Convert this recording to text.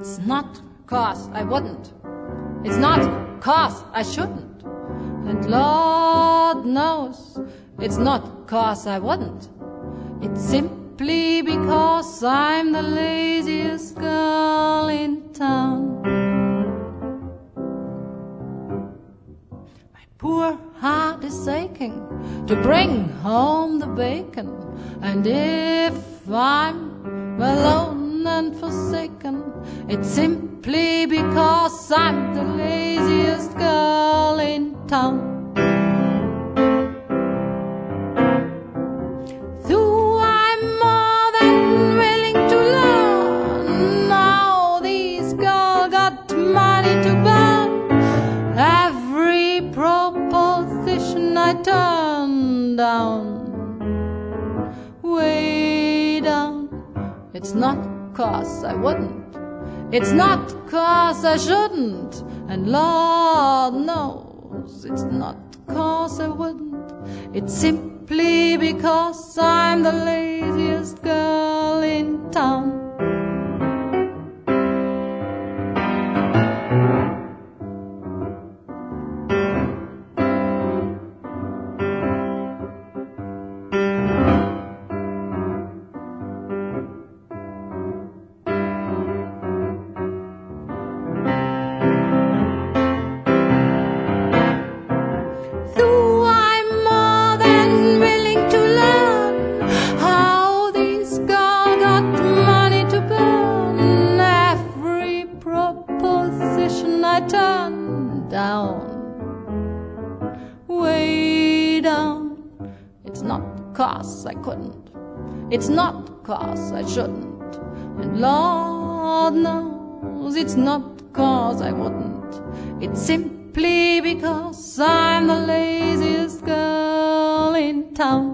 It's not cause I wouldn't. It's not cause I shouldn't. And Lord knows it's not cause I wouldn't. It's simply because I'm the laziest girl in town. My poor heart is aching to bring home the bacon. And if I'm alone and forsaken, it's simply because I'm the laziest girl in town. Though I'm more than willing to learn how these girls got money to burn, every proposition I turn down, way down. It's not cause I wouldn't. It's not cause I shouldn't, and Lord knows it's not cause I wouldn't. It's simply because I'm the laziest girl in town. I turn down, way down. It's not cause I couldn't, it's not cause I shouldn't, and Lord knows it's not cause I wouldn't. It's simply because I'm the laziest girl in town.